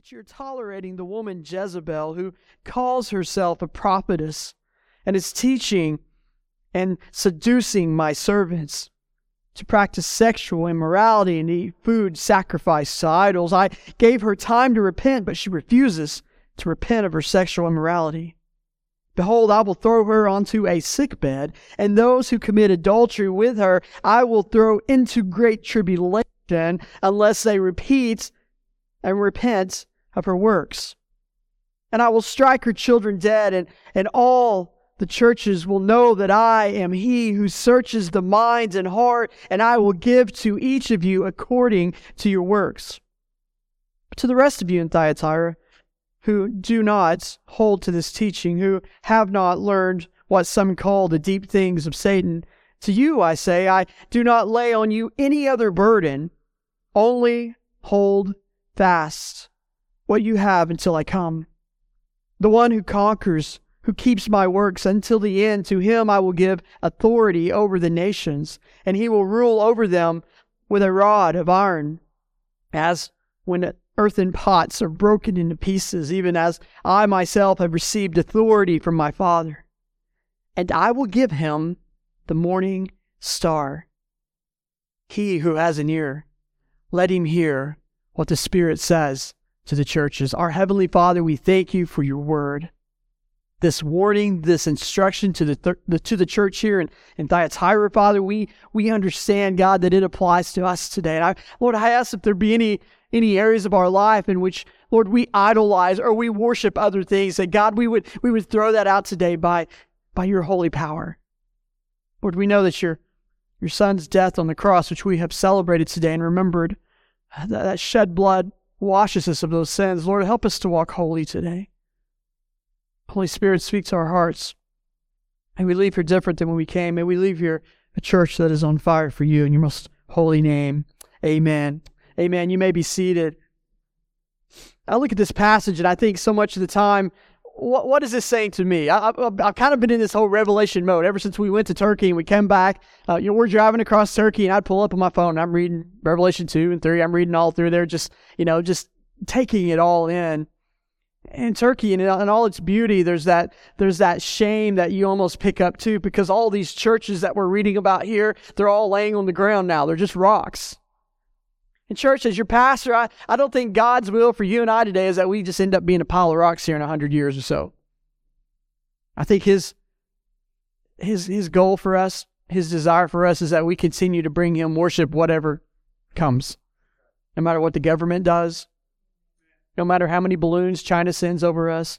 that you're tolerating the woman Jezebel who calls herself a prophetess and is teaching and seducing my servants to practice sexual immorality and eat food sacrificed to idols. I gave her time to repent, but she refuses to repent of her sexual immorality. Behold, I will throw her onto a sick bed, and those who commit adultery with her I will throw into great tribulation unless they repeat and repent of her works. And I will strike her children dead, and, and all the churches will know that I am he who searches the minds and heart, and I will give to each of you according to your works. To the rest of you in Thyatira, who do not hold to this teaching, who have not learned what some call the deep things of Satan, to you I say, I do not lay on you any other burden, only hold fast what you have until I come. The one who conquers, who keeps my works until the end, to him I will give authority over the nations, and he will rule over them with a rod of iron, as when earthen pots are broken into pieces, even as I myself have received authority from my Father. And I will give him the morning star. He who has an ear, let him hear what the Spirit says to the churches. Our Heavenly Father, we thank you for your word. This warning, this instruction to the, th- the to the church here in, in Thyatira, Father, we we understand, God, that it applies to us today. And I, Lord, I ask if there be any any areas of our life in which, Lord, we idolize or we worship other things, that God, we would we would throw that out today by by your holy power. Lord, we know that your your son's death on the cross, which we have celebrated today and remembered, that, that shed blood washes us of those sins. Lord, help us to walk holy today. Holy Spirit, speak to our hearts. May we leave here different than when we came. May we leave here a church that is on fire for you in your most holy name. Amen. Amen. You may be seated. I look at this passage and I think so much of the time what, what is this saying to me? I, have kind of been in this whole revelation mode ever since we went to Turkey and we came back. Uh, you know, we're driving across Turkey and I'd pull up on my phone. I'm reading Revelation 2 and 3. I'm reading all through there, just, you know, just taking it all in. In Turkey and in all its beauty, there's that, there's that shame that you almost pick up too, because all these churches that we're reading about here, they're all laying on the ground now. They're just rocks. And church, as your pastor, I, I don't think God's will for you and I today is that we just end up being a pile of rocks here in a hundred years or so. I think his his his goal for us, his desire for us is that we continue to bring him worship whatever comes. No matter what the government does, no matter how many balloons China sends over us,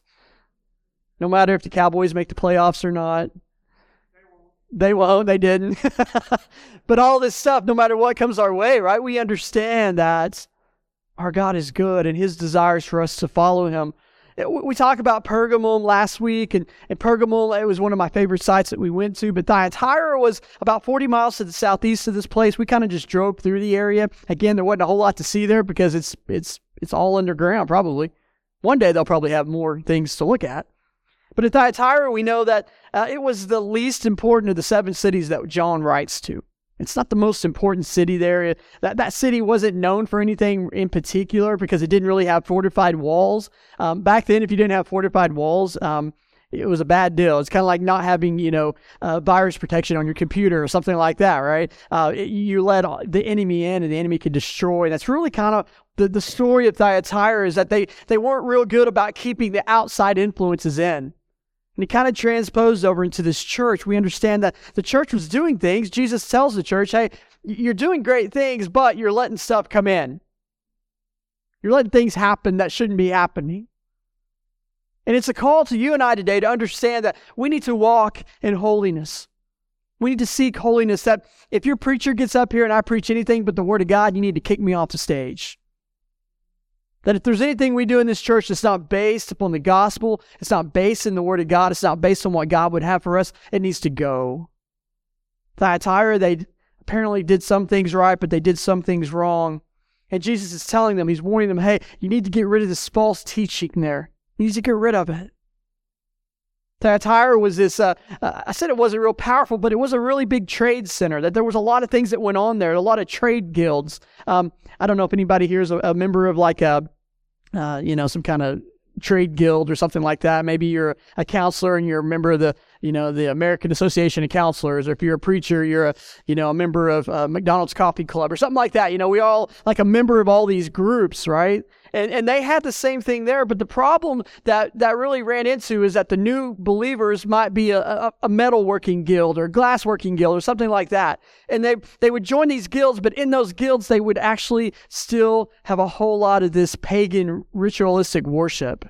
no matter if the Cowboys make the playoffs or not, they won't. They didn't. but all this stuff, no matter what comes our way, right? We understand that our God is good and his desires for us to follow him. Eh, we talked about Pergamum last week, and, and Pergamum, it was one of my favorite sites that we went to. But Thyatira was about 40 miles to the southeast of this place. We kind of just drove through the area. Again, there wasn't a whole lot to see there because it's it's it's all underground, probably. One day they'll probably have more things to look at. But at Thyatira, we know that uh, it was the least important of the seven cities that John writes to. It's not the most important city there. That, that city wasn't known for anything in particular because it didn't really have fortified walls. Um, back then, if you didn't have fortified walls, um, it was a bad deal. It's kind of like not having, you know, uh, virus protection on your computer or something like that, right? Uh, it, you let the enemy in and the enemy could destroy. That's really kind of the, the story of Thyatira is that they, they weren't real good about keeping the outside influences in. And he kind of transposed over into this church. We understand that the church was doing things. Jesus tells the church, hey, you're doing great things, but you're letting stuff come in. You're letting things happen that shouldn't be happening. And it's a call to you and I today to understand that we need to walk in holiness. We need to seek holiness. That if your preacher gets up here and I preach anything but the Word of God, you need to kick me off the stage. That if there's anything we do in this church that's not based upon the gospel, it's not based in the word of God, it's not based on what God would have for us, it needs to go. Thyatira, they apparently did some things right, but they did some things wrong. And Jesus is telling them, he's warning them, hey, you need to get rid of this false teaching there. You need to get rid of it. Thyatira was this, uh, uh, I said it wasn't real powerful, but it was a really big trade center, that there was a lot of things that went on there, a lot of trade guilds. Um, I don't know if anybody here is a, a member of like a, uh, you know, some kind of trade guild or something like that. Maybe you're a counselor and you're a member of the, you know, the American Association of Counselors, or if you're a preacher, you're a, you know, a member of uh, McDonald's Coffee Club or something like that. You know, we all like a member of all these groups, right? And, and they had the same thing there, but the problem that, that really ran into is that the new believers might be a, a, a metalworking guild or glassworking guild or something like that. And they, they would join these guilds, but in those guilds, they would actually still have a whole lot of this pagan ritualistic worship.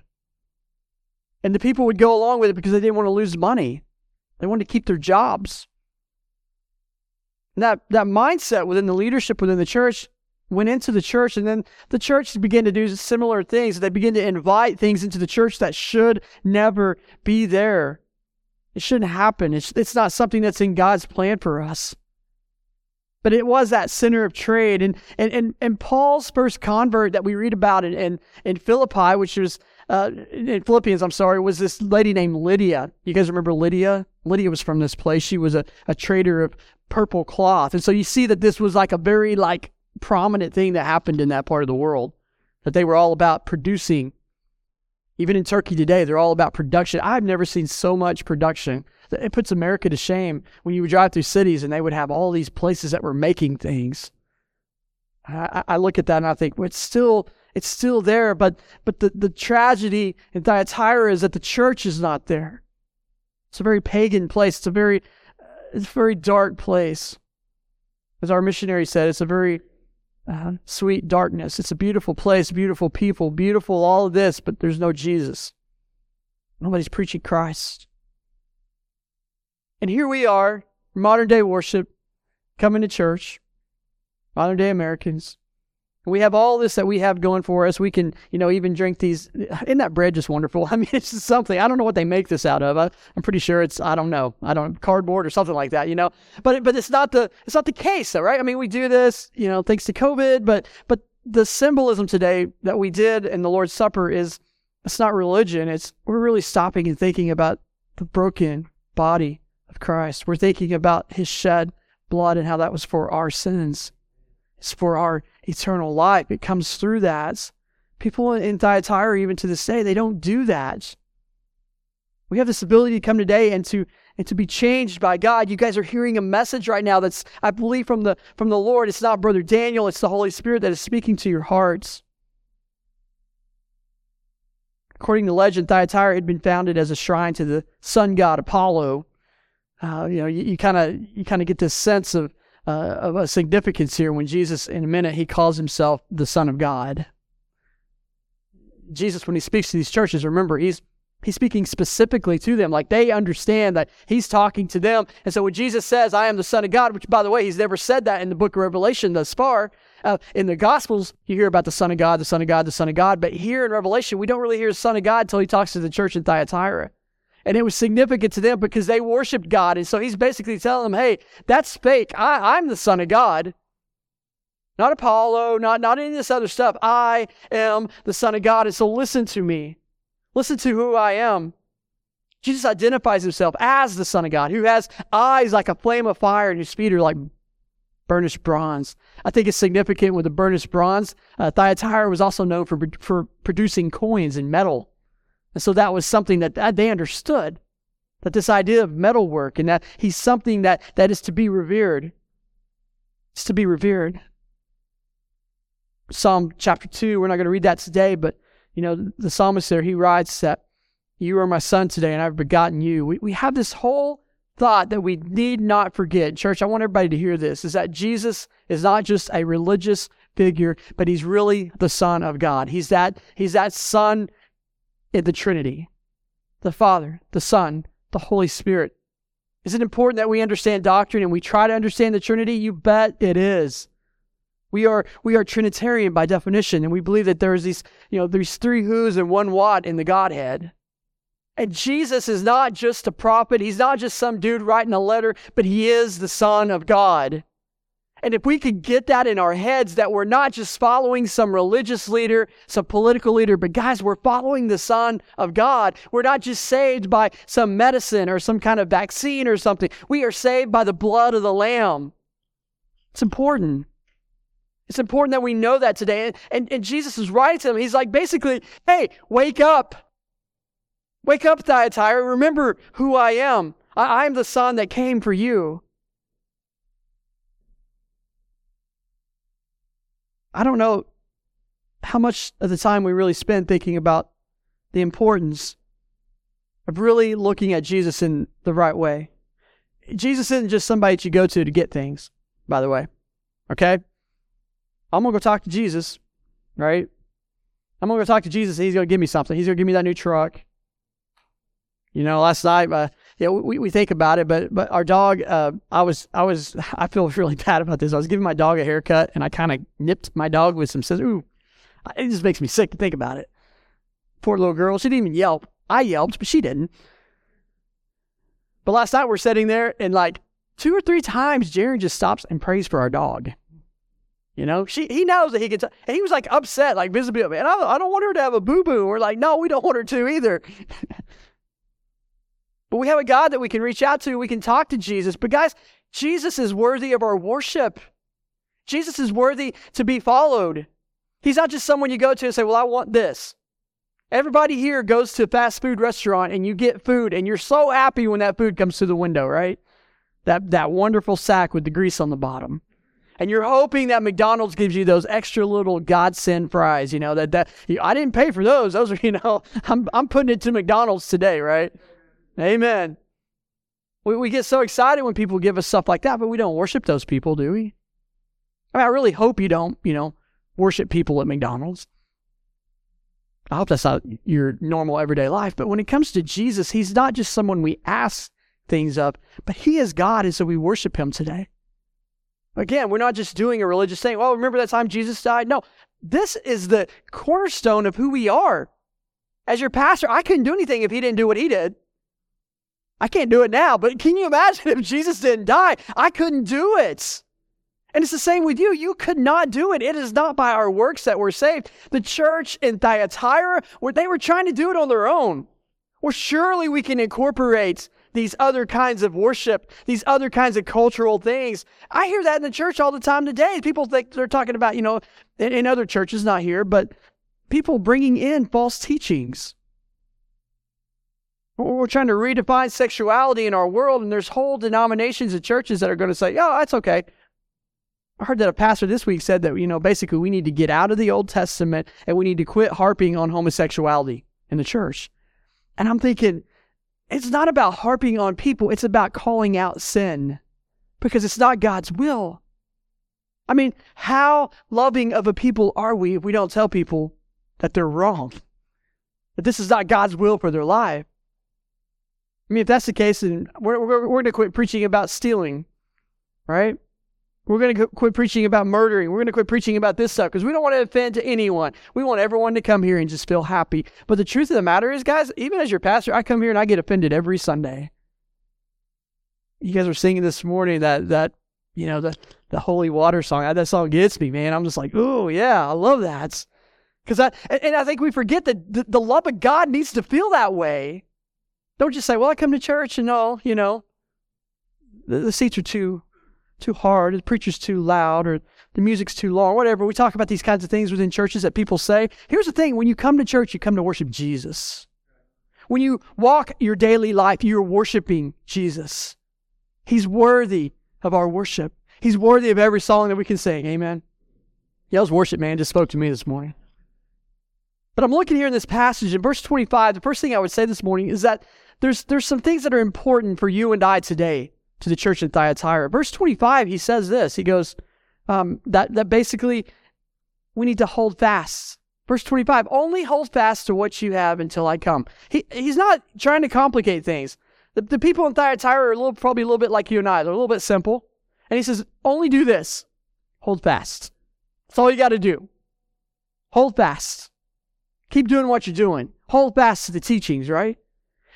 And the people would go along with it because they didn't want to lose money. They wanted to keep their jobs. And that, that mindset within the leadership within the church went into the church and then the church began to do similar things. They began to invite things into the church that should never be there. It shouldn't happen. It's, it's not something that's in God's plan for us. But it was that center of trade. And, and, and, and Paul's first convert that we read about in, in, in Philippi, which was uh, in Philippians, I'm sorry, was this lady named Lydia. You guys remember Lydia? Lydia was from this place. She was a, a trader of purple cloth. And so you see that this was like a very like prominent thing that happened in that part of the world. That they were all about producing. Even in Turkey today, they're all about production. I've never seen so much production. It puts America to shame when you would drive through cities and they would have all these places that were making things. I, I look at that and I think, well, it's still it's still there, but but the, the tragedy in Thyatira is that the church is not there. It's a very pagan place. It's a very uh, it's a very dark place. As our missionary said, it's a very uh, sweet darkness. It's a beautiful place, beautiful people, beautiful all of this, but there's no Jesus. Nobody's preaching Christ. And here we are, modern day worship, coming to church, modern day Americans. We have all this that we have going for us. We can, you know, even drink these. Isn't that bread just wonderful? I mean, it's just something. I don't know what they make this out of. I, am pretty sure it's, I don't know, I don't cardboard or something like that, you know. But but it's not the it's not the case, though, right? I mean, we do this, you know, thanks to COVID. But but the symbolism today that we did in the Lord's Supper is it's not religion. It's we're really stopping and thinking about the broken body of Christ. We're thinking about His shed blood and how that was for our sins. It's for our eternal life. It comes through that. People in Thyatira, even to this day, they don't do that. We have this ability to come today and to and to be changed by God. You guys are hearing a message right now that's, I believe, from the from the Lord. It's not Brother Daniel, it's the Holy Spirit that is speaking to your hearts. According to legend, Thyatira had been founded as a shrine to the sun god Apollo. Uh, you know, you kind of you kind of get this sense of uh, of a significance here when Jesus, in a minute, he calls himself the Son of God. Jesus, when he speaks to these churches, remember, he's He's speaking specifically to them, like they understand that he's talking to them. And so when Jesus says, I am the Son of God, which by the way, he's never said that in the book of Revelation thus far. Uh, in the Gospels, you hear about the Son of God, the Son of God, the Son of God. But here in Revelation, we don't really hear the Son of God until he talks to the church in Thyatira. And it was significant to them because they worshiped God. And so he's basically telling them, hey, that's fake. I, I'm the Son of God. Not Apollo, not, not any of this other stuff. I am the Son of God. And so listen to me. Listen to who I am. Jesus identifies himself as the Son of God, who has eyes like a flame of fire and his feet are like burnished bronze. I think it's significant with the burnished bronze. Uh, Thyatira was also known for, for producing coins and metal. And so that was something that, they understood. That this idea of metalwork and that he's something that, that is to be revered. It's to be revered. Psalm chapter 2, we're not going to read that today, but you know, the psalmist there, he writes that you are my son today and I've begotten you. We, we have this whole thought that we need not forget. Church, I want everybody to hear this is that Jesus is not just a religious figure, but he's really the son of God. He's that, he's that son in the Trinity the Father, the Son, the Holy Spirit. Is it important that we understand doctrine and we try to understand the Trinity? You bet it is. We are we are Trinitarian by definition, and we believe that there's these, you know, there's three who's and one what in the Godhead. And Jesus is not just a prophet, he's not just some dude writing a letter, but he is the Son of God. And if we could get that in our heads that we're not just following some religious leader, some political leader, but guys, we're following the Son of God. We're not just saved by some medicine or some kind of vaccine or something. We are saved by the blood of the Lamb. It's important. It's important that we know that today. And, and, and Jesus is writing to them. He's like, basically, hey, wake up. Wake up, Thyatira. Remember who I am. I, am the Son that came for you. I don't know how much of the time we really spend thinking about the importance of really looking at Jesus in the right way. Jesus isn't just somebody that you go to to get things, by the way. Okay? I'm going to go talk to Jesus, right? I'm going to go talk to Jesus and he's going to give me something. He's going to give me that new truck. You know, last night, uh, yeah, we, we think about it, but but our dog, uh, I was I was I feel really bad about this. I was giving my dog a haircut, and I kind of nipped my dog with some scissors. Ooh, it just makes me sick to think about it. Poor little girl. She didn't even yelp. I yelped, but she didn't. But last night we're sitting there, and like two or three times, Jaron just stops and prays for our dog. You know, she he knows that he can. And he was like upset, like visibly, man. I, I don't want her to have a boo boo. We're like, no, we don't want her to either. But we have a God that we can reach out to. We can talk to Jesus. But guys, Jesus is worthy of our worship. Jesus is worthy to be followed. He's not just someone you go to and say, Well, I want this. Everybody here goes to a fast food restaurant and you get food and you're so happy when that food comes through the window, right? That, that wonderful sack with the grease on the bottom. And you're hoping that McDonald's gives you those extra little godsend fries, you know, that, that I didn't pay for those. Those are, you know, I'm, I'm putting it to McDonald's today, right? Amen. We, we get so excited when people give us stuff like that, but we don't worship those people, do we? I mean, I really hope you don't, you know, worship people at McDonald's. I hope that's not your normal everyday life. But when it comes to Jesus, he's not just someone we ask things of, but he is God, and so we worship him today. Again, we're not just doing a religious thing. Well, remember that time Jesus died? No, this is the cornerstone of who we are. As your pastor, I couldn't do anything if he didn't do what he did. I can't do it now, but can you imagine if Jesus didn't die? I couldn't do it. And it's the same with you. You could not do it. It is not by our works that we're saved. The church in Thyatira, where they were trying to do it on their own. Well, surely we can incorporate these other kinds of worship, these other kinds of cultural things. I hear that in the church all the time today. People think they're talking about, you know, in, in other churches, not here, but people bringing in false teachings. We're trying to redefine sexuality in our world, and there's whole denominations of churches that are going to say, "Oh, that's okay." I heard that a pastor this week said that you know basically we need to get out of the Old Testament and we need to quit harping on homosexuality in the church. And I'm thinking, it's not about harping on people; it's about calling out sin, because it's not God's will. I mean, how loving of a people are we if we don't tell people that they're wrong, that this is not God's will for their life? I mean, if that's the case, then we're, we're, we're going to quit preaching about stealing, right? We're going to quit preaching about murdering. We're going to quit preaching about this stuff because we don't want to offend to anyone. We want everyone to come here and just feel happy. But the truth of the matter is, guys, even as your pastor, I come here and I get offended every Sunday. You guys were singing this morning that that you know the the holy water song. That song gets me, man. I'm just like, oh yeah, I love that. Because I and I think we forget that the, the love of God needs to feel that way. Don't just say, well, I come to church and all, you know, the, the seats are too too hard, the preacher's too loud, or the music's too long, whatever. We talk about these kinds of things within churches that people say. Here's the thing when you come to church, you come to worship Jesus. When you walk your daily life, you're worshiping Jesus. He's worthy of our worship. He's worthy of every song that we can sing. Amen. Yell's worship man just spoke to me this morning. But I'm looking here in this passage in verse 25. The first thing I would say this morning is that there's, there's some things that are important for you and I today to the church in Thyatira. Verse 25, he says this. He goes, um, that, that basically we need to hold fast. Verse 25, only hold fast to what you have until I come. He, he's not trying to complicate things. The, the people in Thyatira are a little, probably a little bit like you and I. They're a little bit simple. And he says, only do this. Hold fast. That's all you got to do. Hold fast. Keep doing what you're doing. Hold fast to the teachings, right?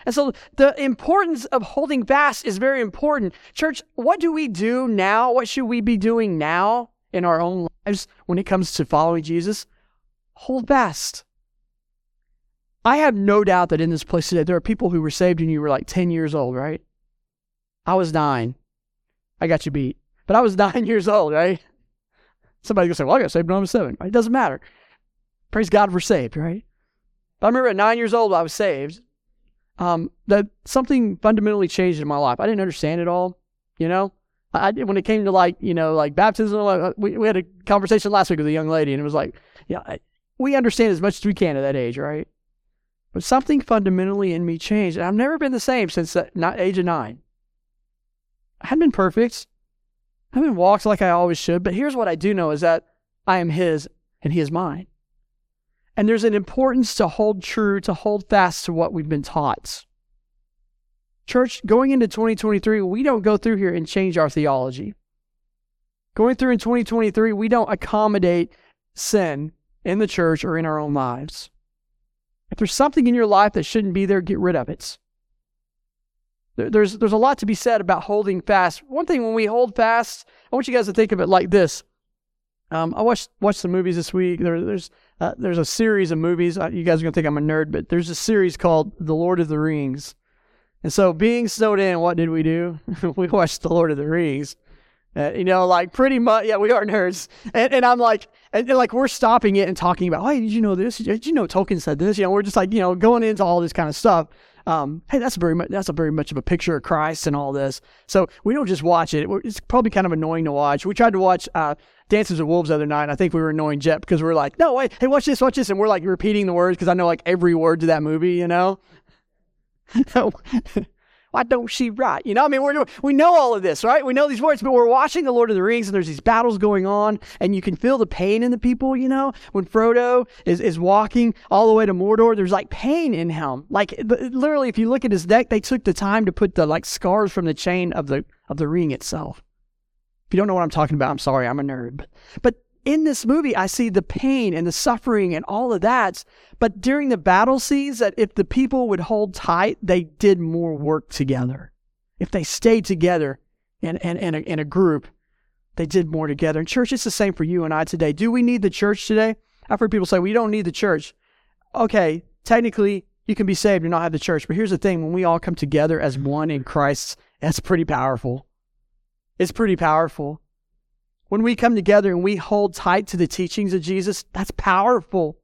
And so the importance of holding fast is very important. Church, what do we do now? What should we be doing now in our own lives when it comes to following Jesus? Hold fast. I have no doubt that in this place today, there are people who were saved when you were like 10 years old, right? I was nine. I got you beat. But I was nine years old, right? Somebody gonna say, "Well, I got saved when I was seven. It doesn't matter. Praise God, we're saved, right? But I remember at nine years old, I was saved. Um, that something fundamentally changed in my life. I didn't understand it all, you know. I, when it came to like you know like baptism, we we had a conversation last week with a young lady, and it was like, yeah, we understand as much as we can at that age, right? But something fundamentally in me changed, and I've never been the same since the age of nine. I haven't been perfect. I haven't walked like I always should, but here's what I do know is that I am His and He is mine. And there's an importance to hold true, to hold fast to what we've been taught. Church, going into 2023, we don't go through here and change our theology. Going through in 2023, we don't accommodate sin in the church or in our own lives. If there's something in your life that shouldn't be there, get rid of it. There's, there's a lot to be said about holding fast. One thing when we hold fast, I want you guys to think of it like this. Um, I watched watched some movies this week. There, there's uh, there's a series of movies. Uh, you guys are gonna think I'm a nerd, but there's a series called The Lord of the Rings. And so, being snowed in, what did we do? we watched The Lord of the Rings. Uh, you know, like pretty much, yeah, we are nerds. And, and I'm like, and, and, like we're stopping it and talking about, hey, did you know this? Did you know Tolkien said this? You know, we're just like, you know, going into all this kind of stuff. Um, hey, that's very much that's a very much of a picture of Christ and all this. So we don't just watch it. It's probably kind of annoying to watch. We tried to watch uh, Dances with Wolves the other night. And I think we were annoying Jet because we are like, no, wait, hey, watch this, watch this, and we're like repeating the words because I know like every word to that movie, you know. why don't she write? You know, I mean, we're, we know all of this, right? We know these words, but we're watching The Lord of the Rings and there's these battles going on and you can feel the pain in the people, you know? When Frodo is, is walking all the way to Mordor, there's like pain in him. Like literally, if you look at his neck, they took the time to put the like scars from the chain of the, of the ring itself. You don't know what I'm talking about, I'm sorry, I'm a nerd. But, but in this movie, I see the pain and the suffering and all of that. But during the battle scenes, that if the people would hold tight, they did more work together. If they stayed together in, in, in, a, in a group, they did more together. And church, it's the same for you and I today. Do we need the church today? I've heard people say, we don't need the church. Okay, technically, you can be saved and not have the church. But here's the thing when we all come together as one in Christ, that's pretty powerful. It's pretty powerful. When we come together and we hold tight to the teachings of Jesus, that's powerful.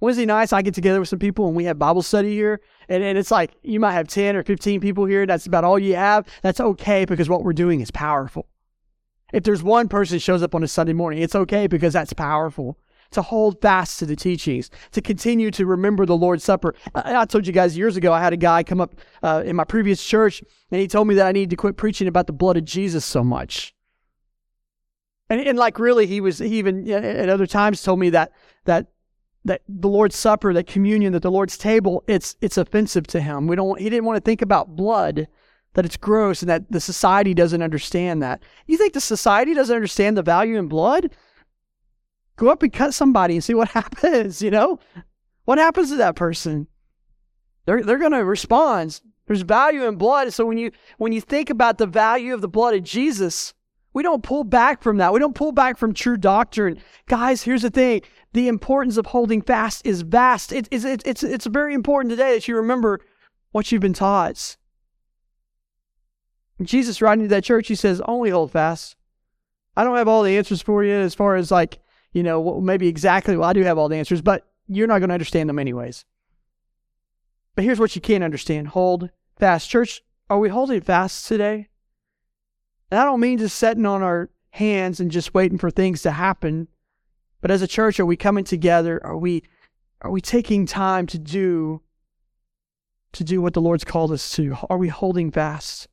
It nice? I get together with some people and we have Bible study here. And, and it's like you might have 10 or 15 people here. That's about all you have. That's okay because what we're doing is powerful. If there's one person shows up on a Sunday morning, it's okay because that's powerful. To hold fast to the teachings, to continue to remember the Lord's Supper. I, I told you guys years ago, I had a guy come up uh, in my previous church and he told me that I needed to quit preaching about the blood of Jesus so much. And, and like really, he was he even at other times told me that that that the Lord's Supper, that communion, that the Lord's table, it's it's offensive to him. We don't he didn't want to think about blood, that it's gross and that the society doesn't understand that. You think the society doesn't understand the value in blood? Go up and cut somebody and see what happens, you know? What happens to that person? They're they're gonna respond. There's value in blood. So when you when you think about the value of the blood of Jesus, we don't pull back from that. We don't pull back from true doctrine. Guys, here's the thing. The importance of holding fast is vast. It, it's, it's, it's, it's very important today that you remember what you've been taught. Jesus writing to that church, he says, only hold fast. I don't have all the answers for you as far as like, you know, maybe exactly, well, I do have all the answers, but you're not going to understand them anyways. But here's what you can understand hold fast. Church, are we holding fast today? And I don't mean just sitting on our hands and just waiting for things to happen. But as a church, are we coming together? Are we are we taking time to do to do what the Lord's called us to? Are we holding fast?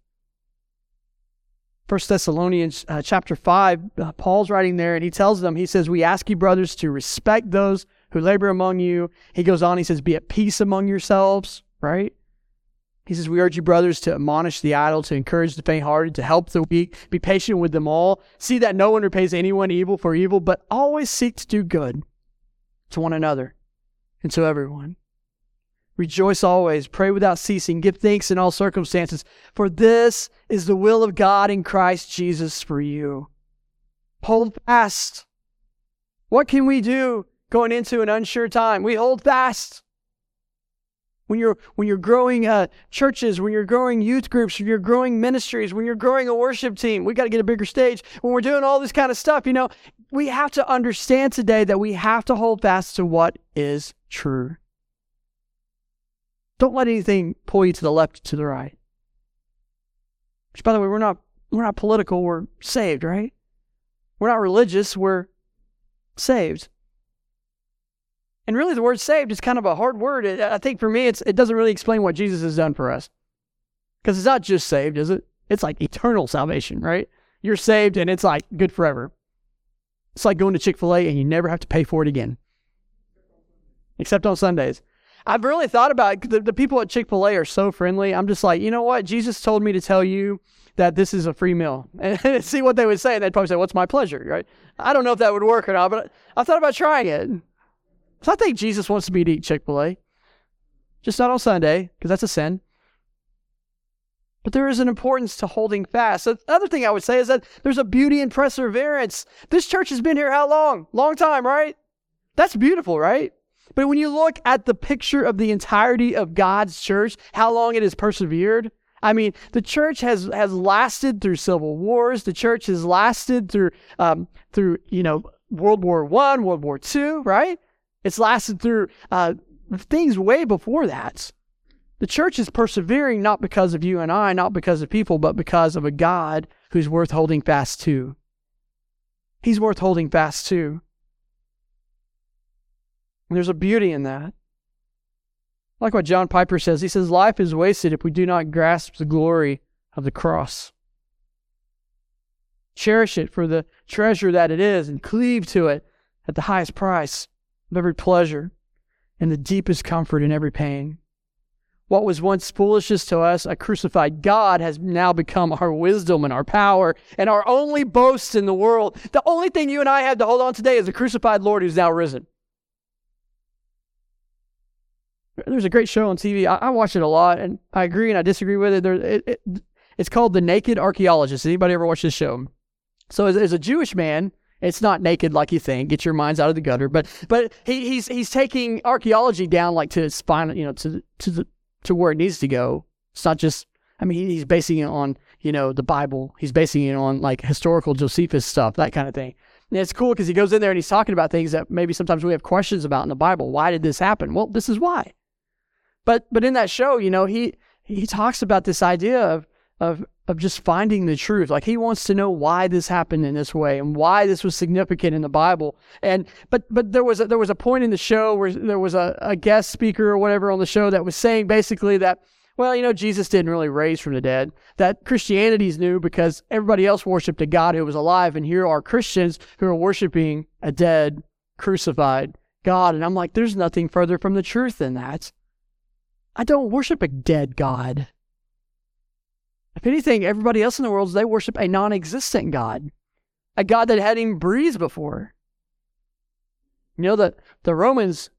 First Thessalonians uh, chapter 5, uh, Paul's writing there and he tells them, he says, We ask you, brothers, to respect those who labor among you. He goes on, he says, Be at peace among yourselves, right? He says, We urge you, brothers, to admonish the idle, to encourage the faint hearted, to help the weak, be patient with them all. See that no one repays anyone evil for evil, but always seek to do good to one another and to everyone. Rejoice always, pray without ceasing, give thanks in all circumstances, for this is the will of God in Christ Jesus for you. Hold fast. What can we do going into an unsure time? We hold fast. when you're when you're growing uh, churches, when you're growing youth groups, when you're growing ministries, when you're growing a worship team, we got to get a bigger stage. When we're doing all this kind of stuff, you know, we have to understand today that we have to hold fast to what is true. Don't let anything pull you to the left to the right. Which, by the way, we're not we're not political. We're saved, right? We're not religious. We're saved. And really, the word saved is kind of a hard word. I think for me, it's, it doesn't really explain what Jesus has done for us. Because it's not just saved, is it? It's like eternal salvation, right? You're saved and it's like good forever. It's like going to Chick fil A and you never have to pay for it again, except on Sundays. I've really thought about it. The, the people at Chick fil A are so friendly. I'm just like, you know what? Jesus told me to tell you that this is a free meal and see what they would say. And they'd probably say, What's my pleasure, right? I don't know if that would work or not, but I thought about trying it. So I think Jesus wants me to eat Chick fil A. Just not on Sunday, because that's a sin. But there is an importance to holding fast. The other thing I would say is that there's a beauty in perseverance. This church has been here how long? Long time, right? That's beautiful, right? But when you look at the picture of the entirety of God's church, how long it has persevered, I mean, the church has has lasted through civil wars. The church has lasted through um, through you know World War One, World War Two, right? It's lasted through uh, things way before that. The church is persevering not because of you and I, not because of people, but because of a God who's worth holding fast to. He's worth holding fast to. There's a beauty in that. Like what John Piper says, he says, Life is wasted if we do not grasp the glory of the cross. Cherish it for the treasure that it is and cleave to it at the highest price of every pleasure and the deepest comfort in every pain. What was once foolishness to us, a crucified God, has now become our wisdom and our power and our only boast in the world. The only thing you and I have to hold on today is a crucified Lord who's now risen. There's a great show on TV. I, I watch it a lot, and I agree and I disagree with it. There, it, it it's called The Naked Archaeologist. Anybody ever watch this show? So, as, a Jewish man, it's not naked like you think. Get your minds out of the gutter. But but he, he's he's taking archaeology down like to its final, you know, to to the to where it needs to go. It's not just. I mean, he's basing it on you know the Bible. He's basing it on like historical Josephus stuff, that kind of thing. And it's cool because he goes in there and he's talking about things that maybe sometimes we have questions about in the Bible. Why did this happen? Well, this is why. But but in that show, you know, he he talks about this idea of of of just finding the truth. Like he wants to know why this happened in this way and why this was significant in the Bible. And but but there was a, there was a point in the show where there was a, a guest speaker or whatever on the show that was saying basically that well, you know, Jesus didn't really raise from the dead. That Christianity's new because everybody else worshiped a God who was alive, and here are Christians who are worshiping a dead, crucified God. And I'm like, there's nothing further from the truth than that. I don't worship a dead God. If anything, everybody else in the world, they worship a non existent God, a God that hadn't even breathed before. You know, the, the Romans,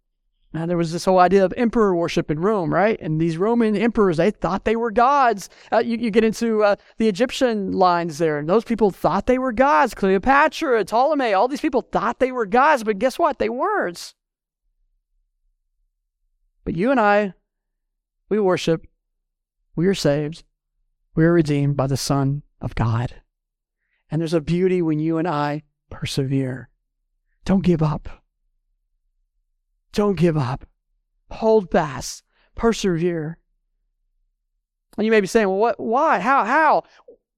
now there was this whole idea of emperor worship in Rome, right? And these Roman emperors, they thought they were gods. Uh, you, you, get into uh, the Egyptian lines there, and those people thought they were gods. Cleopatra, Ptolemy, all these people thought they were gods, but guess what? They weren't. But you and I, we worship, we are saved, we are redeemed by the Son of God. And there's a beauty when you and I persevere. Don't give up. Don't give up. Hold fast. Persevere. And you may be saying, well, what, why? How? How?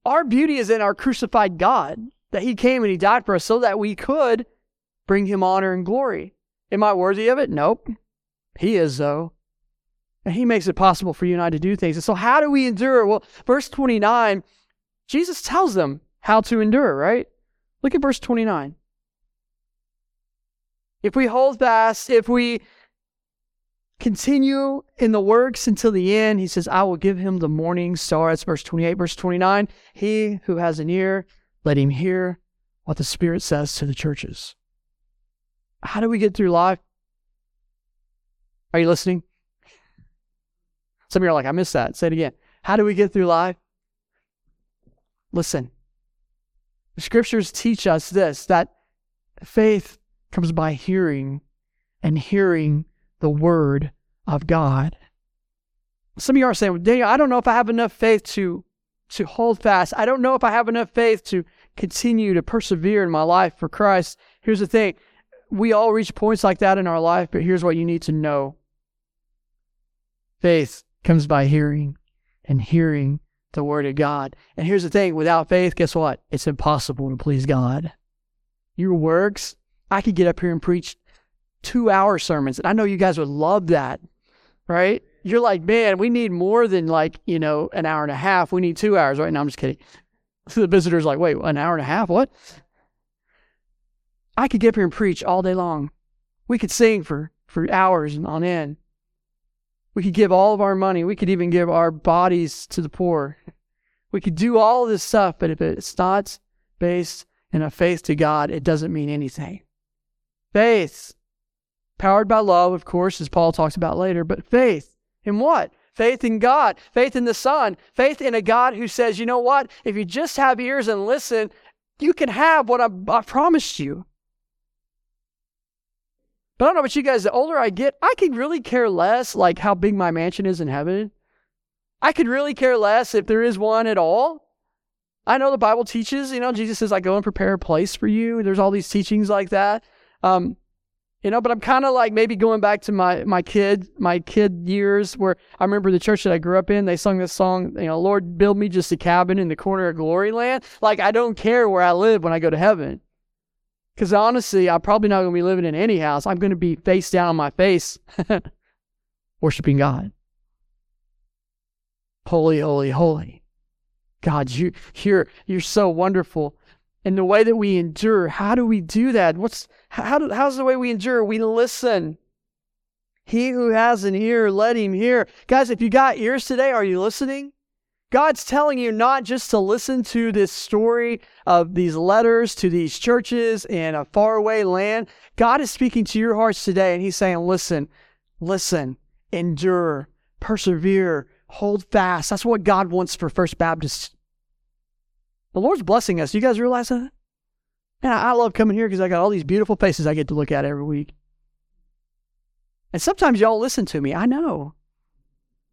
Our beauty is in our crucified God, that He came and He died for us so that we could bring Him honor and glory. Am I worthy of it? Nope. He is, though. And he makes it possible for you and I to do things. And so, how do we endure? Well, verse 29, Jesus tells them how to endure, right? Look at verse 29. If we hold fast, if we continue in the works until the end, he says, I will give him the morning star. That's verse 28. Verse 29, he who has an ear, let him hear what the Spirit says to the churches. How do we get through life? Are you listening? Some of you are like, I missed that. Say it again. How do we get through life? Listen. The scriptures teach us this that faith comes by hearing and hearing the word of God. Some of you are saying, Daniel, I don't know if I have enough faith to to hold fast. I don't know if I have enough faith to continue to persevere in my life for Christ. Here's the thing. We all reach points like that in our life, but here's what you need to know. Faith comes by hearing and hearing the word of God. And here's the thing, without faith, guess what? It's impossible to please God. Your works, I could get up here and preach two hour sermons. And I know you guys would love that, right? You're like, man, we need more than like, you know, an hour and a half. We need two hours, right? now. I'm just kidding. So the visitor's like, wait, an hour and a half? What? I could get up here and preach all day long. We could sing for, for hours and on end. We could give all of our money. We could even give our bodies to the poor. We could do all this stuff, but if it's not based in a faith to God, it doesn't mean anything. Faith Powered by love, of course, as Paul talks about later, but faith in what? Faith in God, faith in the Son, faith in a God who says, you know what? If you just have ears and listen, you can have what I, I promised you. But I don't know about you guys, the older I get, I could really care less like how big my mansion is in heaven. I could really care less if there is one at all. I know the Bible teaches, you know, Jesus says, I go and prepare a place for you. There's all these teachings like that. Um, you know, but I'm kind of like maybe going back to my my kid my kid years where I remember the church that I grew up in. They sung this song, you know, Lord, build me just a cabin in the corner of glory land. Like I don't care where I live when I go to heaven, because honestly, I'm probably not going to be living in any house. I'm going to be face down on my face, worshiping God. Holy, holy, holy. God, you, you're, you're so wonderful and the way that we endure. How do we do that? What's how do, how's the way we endure? We listen. He who has an ear, let him hear. Guys, if you got ears today, are you listening? God's telling you not just to listen to this story of these letters to these churches in a faraway land. God is speaking to your hearts today, and He's saying, listen, listen, endure, persevere, hold fast. That's what God wants for First Baptist the Lord's blessing us. You guys realize that? And I, I love coming here because I got all these beautiful faces I get to look at every week. And sometimes y'all listen to me. I know.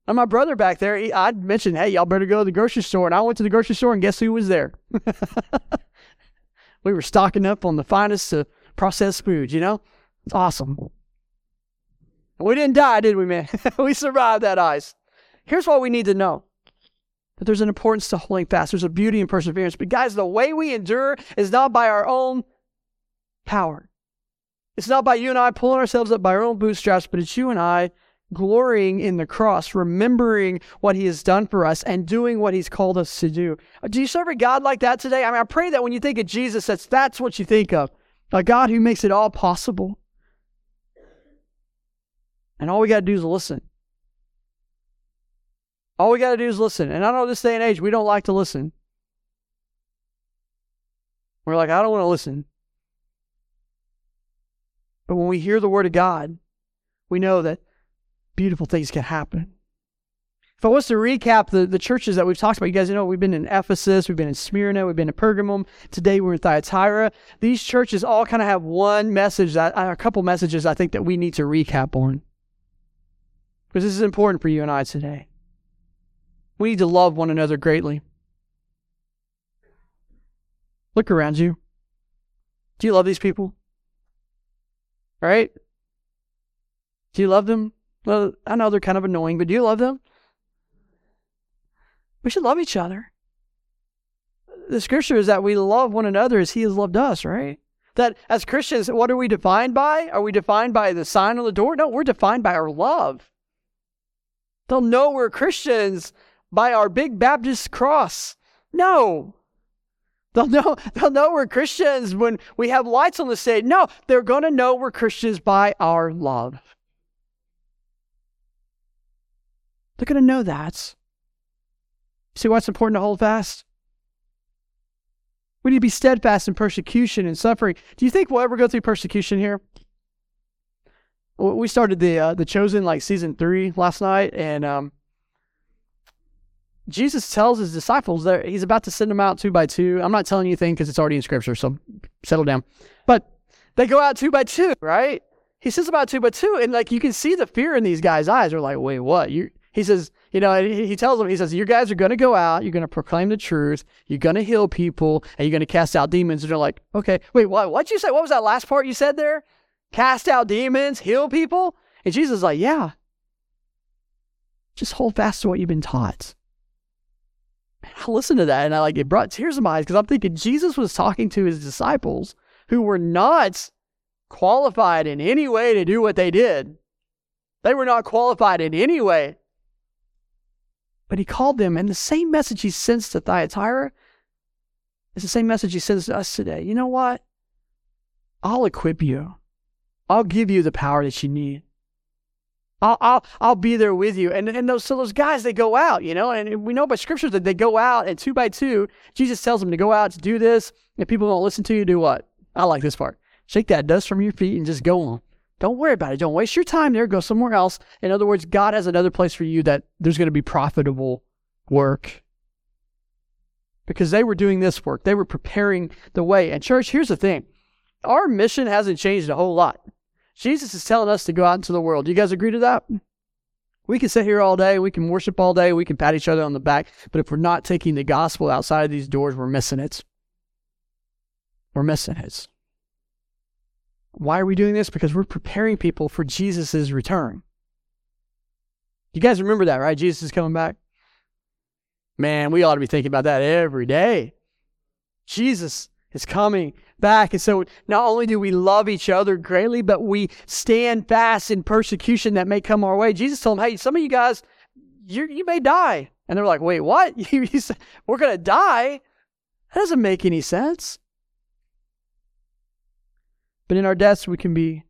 And my brother back there, he, I mentioned, hey, y'all better go to the grocery store. And I went to the grocery store, and guess who was there? we were stocking up on the finest uh, processed foods, you know? It's awesome. We didn't die, did we, man? we survived that ice. Here's what we need to know that there's an importance to holding fast. There's a beauty in perseverance. But guys, the way we endure is not by our own power. It's not by you and I pulling ourselves up by our own bootstraps, but it's you and I glorying in the cross, remembering what he has done for us and doing what he's called us to do. Do you serve a God like that today? I mean, I pray that when you think of Jesus, that's, that's what you think of. A God who makes it all possible. And all we got to do is listen. All we got to do is listen. And I know this day and age, we don't like to listen. We're like, I don't want to listen. But when we hear the word of God, we know that beautiful things can happen. If I was to recap the, the churches that we've talked about, you guys know we've been in Ephesus, we've been in Smyrna, we've been in Pergamum. Today we're in Thyatira. These churches all kind of have one message, that, a couple messages I think that we need to recap on. Because this is important for you and I today. We need to love one another greatly. Look around you. Do you love these people? Right? Do you love them? Well, I know they're kind of annoying, but do you love them? We should love each other. The scripture is that we love one another as he has loved us, right? That as Christians, what are we defined by? Are we defined by the sign on the door? No, we're defined by our love. They'll know we're Christians by our big Baptist cross. No. They'll know, they'll know we're Christians when we have lights on the stage. No, they're going to know we're Christians by our love. They're going to know that. See why it's important to hold fast? We need to be steadfast in persecution and suffering. Do you think we'll ever go through persecution here? We started the uh, the chosen like season three last night, and um, Jesus tells his disciples that he's about to send them out two by two. I'm not telling you anything because it's already in scripture, so settle down. But they go out two by two, right? He says about two by two, and like you can see the fear in these guys' eyes. They're like, wait, what? You He says, you know, he tells them, he says, you guys are going to go out, you're going to proclaim the truth, you're going to heal people, and you're going to cast out demons. And they're like, okay, wait, what? What'd you say? What was that last part you said there? Cast out demons, heal people? And Jesus is like, yeah. Just hold fast to what you've been taught. I listened to that and I like it brought tears to my eyes because I'm thinking Jesus was talking to his disciples who were not qualified in any way to do what they did. They were not qualified in any way. But he called them, and the same message he sends to Thyatira is the same message he sends to us today. You know what? I'll equip you. I'll give you the power that you need. I'll, I'll, I'll be there with you. And, and those, so those guys, they go out, you know, and we know by scriptures that they go out and two by two, Jesus tells them to go out to do this. If people don't listen to you, do what? I like this part. Shake that dust from your feet and just go on. Don't worry about it. Don't waste your time there. Go somewhere else. In other words, God has another place for you that there's going to be profitable work. Because they were doing this work, they were preparing the way. And, church, here's the thing our mission hasn't changed a whole lot. Jesus is telling us to go out into the world. Do you guys agree to that? We can sit here all day, we can worship all day, we can pat each other on the back, but if we're not taking the gospel outside of these doors, we're missing it. We're missing it. Why are we doing this? Because we're preparing people for Jesus' return. You guys remember that, right? Jesus is coming back. Man, we ought to be thinking about that every day. Jesus is coming back. And so not only do we love each other greatly, but we stand fast in persecution that may come our way. Jesus told them, hey, some of you guys, you you may die. And they're like, wait, what? We're going to die? That doesn't make any sense. But in our deaths, we can be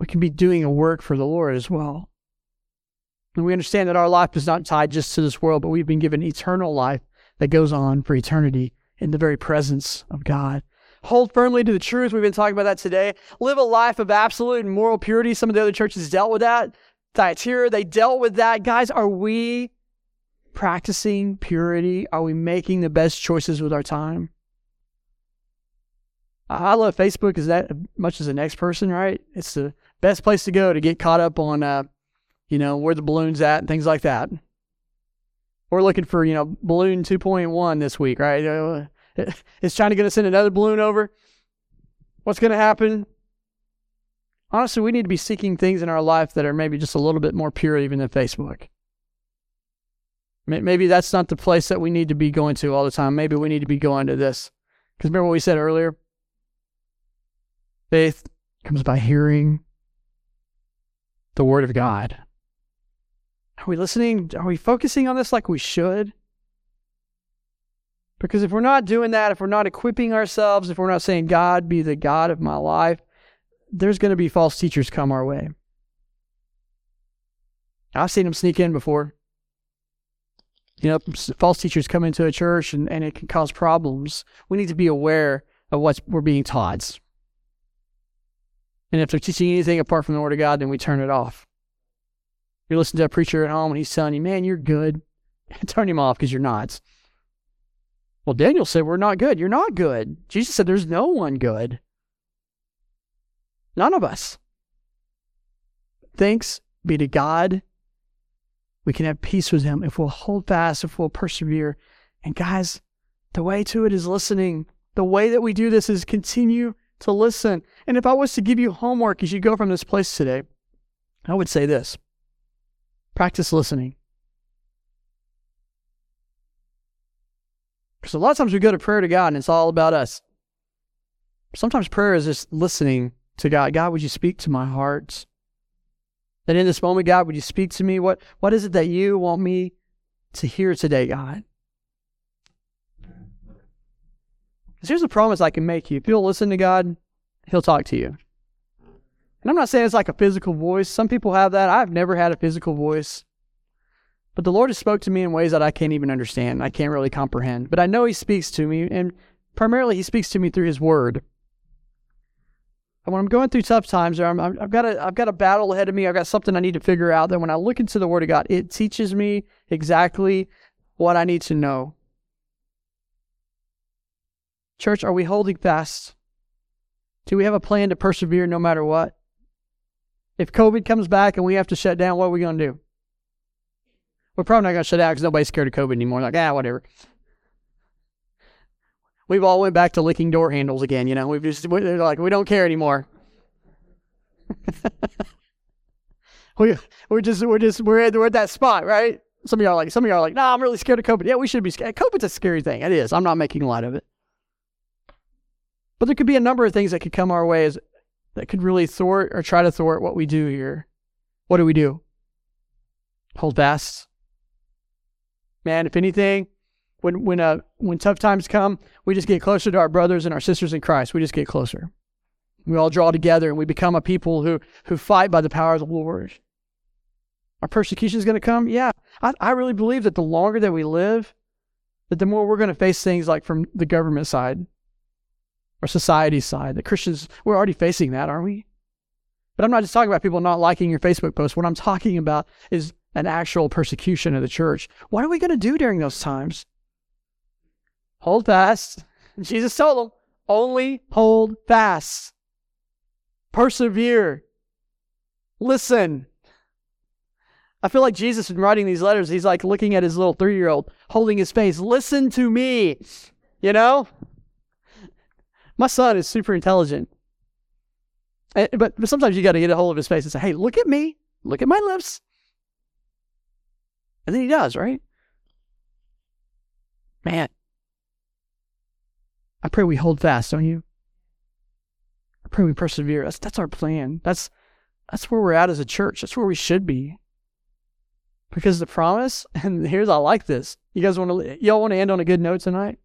we can be doing a work for the Lord as well. And we understand that our life is not tied just to this world, but we've been given eternal life that goes on for eternity in the very presence of God. Hold firmly to the truth. We've been talking about that today. Live a life of absolute and moral purity. Some of the other churches dealt with that. Thyatira, they dealt with that. Guys, are we practicing purity? Are we making the best choices with our time? I love Facebook as that much as the next person, right? It's the best place to go to get caught up on, uh, you know, where the balloon's at and things like that. We're looking for, you know, balloon 2.1 this week, right? Is China going to send another balloon over? What's going to happen? Honestly, we need to be seeking things in our life that are maybe just a little bit more pure even than Facebook. Maybe that's not the place that we need to be going to all the time. Maybe we need to be going to this. Because remember what we said earlier? Faith comes by hearing the Word of God. Are we listening? Are we focusing on this like we should? Because if we're not doing that, if we're not equipping ourselves, if we're not saying, God be the God of my life, there's going to be false teachers come our way. I've seen them sneak in before. You know, false teachers come into a church and, and it can cause problems. We need to be aware of what we're being taught. And if they're teaching anything apart from the Word of God, then we turn it off. You're listening to a preacher at home and he's telling you, man, you're good. turn him off because you're not. Well, Daniel said, we're not good. You're not good. Jesus said, there's no one good. None of us. Thanks be to God. We can have peace with Him if we'll hold fast, if we'll persevere. And guys, the way to it is listening. The way that we do this is continue to listen. And if I was to give you homework as you go from this place today, I would say this practice listening. Because a lot of times we go to prayer to God and it's all about us. Sometimes prayer is just listening to God. God, would you speak to my heart? That in this moment, God, would you speak to me? What, what is it that you want me to hear today, God? Because here's a promise I can make you. If you'll listen to God, He'll talk to you. And I'm not saying it's like a physical voice. Some people have that. I've never had a physical voice. But the Lord has spoke to me in ways that I can't even understand. I can't really comprehend. But I know He speaks to me, and primarily He speaks to me through His Word. And when I'm going through tough times, or i have got a I've got a battle ahead of me. I've got something I need to figure out. That when I look into the Word of God, it teaches me exactly what I need to know. Church, are we holding fast? Do we have a plan to persevere no matter what? If COVID comes back and we have to shut down, what are we going to do? We're probably not going to shut down because nobody's scared of COVID anymore. Like, ah, whatever. We've all went back to licking door handles again. You know, we've just we're like we don't care anymore. we we're just we're just we're at, we're at that spot, right? Some of y'all are like some of y'all are like, nah, I'm really scared of COVID. Yeah, we should be scared. COVID's a scary thing. It is. I'm not making light of it. But there could be a number of things that could come our way as that could really thwart or try to thwart what we do here. What do we do? Hold fast. Man, if anything, when when uh when tough times come, we just get closer to our brothers and our sisters in Christ. We just get closer. We all draw together and we become a people who who fight by the power of the Lord. Our persecution is going to come. Yeah, I, I really believe that the longer that we live, that the more we're going to face things like from the government side or society side. The Christians we're already facing that, aren't we? But I'm not just talking about people not liking your Facebook post. What I'm talking about is an actual persecution of the church. What are we going to do during those times? Hold fast. Jesus told them, only hold fast. Persevere. Listen. I feel like Jesus, in writing these letters, he's like looking at his little three year old, holding his face. Listen to me. You know? My son is super intelligent. Eh, but, but sometimes you got to get a hold of his face and say, hey, look at me. Look at my lips. And then he does, right? Man, I pray we hold fast, don't you? I pray we persevere. That's that's our plan. That's that's where we're at as a church. That's where we should be. Because the promise, and here's I like this. You guys want to y'all want to end on a good note tonight?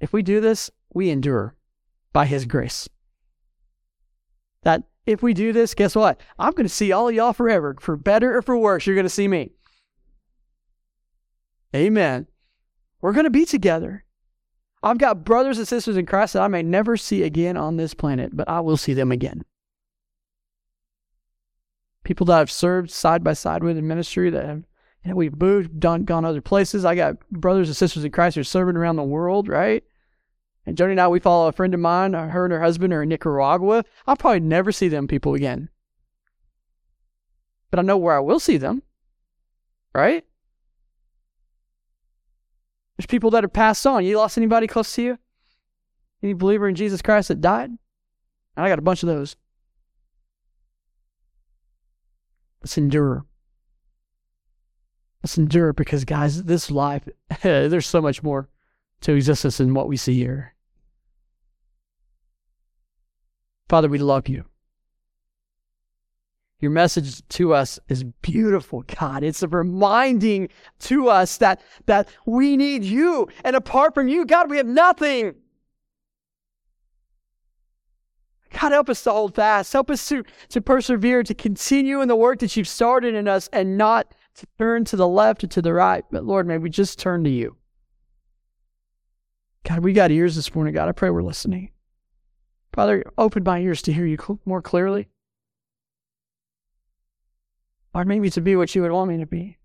If we do this, we endure by his grace. That if we do this, guess what? I'm going to see all of y'all forever. For better or for worse, you're going to see me. Amen. We're going to be together. I've got brothers and sisters in Christ that I may never see again on this planet, but I will see them again. People that I've served side by side with in ministry that have, you know, we've moved, done, gone other places. I got brothers and sisters in Christ who are serving around the world, right? And Joni and I, we follow a friend of mine, uh, her and her husband are in Nicaragua. I'll probably never see them people again. But I know where I will see them, right? There's people that have passed on. You lost anybody close to you? Any believer in Jesus Christ that died? I got a bunch of those. Let's endure. Let's endure because, guys, this life, there's so much more to existence than what we see here. Father, we love you. Your message to us is beautiful, God. It's a reminding to us that, that we need you. And apart from you, God, we have nothing. God, help us to hold fast. Help us to, to persevere, to continue in the work that you've started in us and not to turn to the left or to the right. But Lord, may we just turn to you. God, we got ears this morning. God, I pray we're listening. Father, open my ears to hear you more clearly. Or maybe to be what you would want me to be.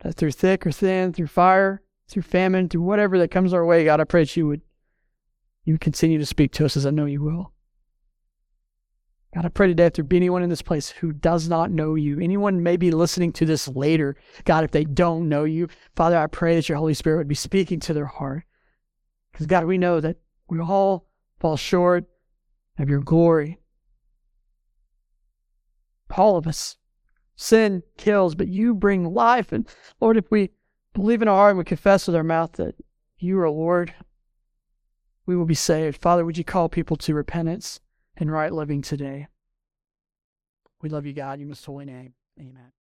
That through thick or thin, through fire, through famine, through whatever that comes our way, God, I pray that you would you would continue to speak to us as I know you will. God, I pray today if there be anyone in this place who does not know you, anyone may be listening to this later, God, if they don't know you, Father, I pray that your Holy Spirit would be speaking to their heart. Because, God, we know that we all fall short of your glory. All of us. Sin kills, but you bring life. And Lord, if we believe in our heart and we confess with our mouth that you are Lord, we will be saved. Father, would you call people to repentance and right living today? We love you, God. In your holy name. Amen.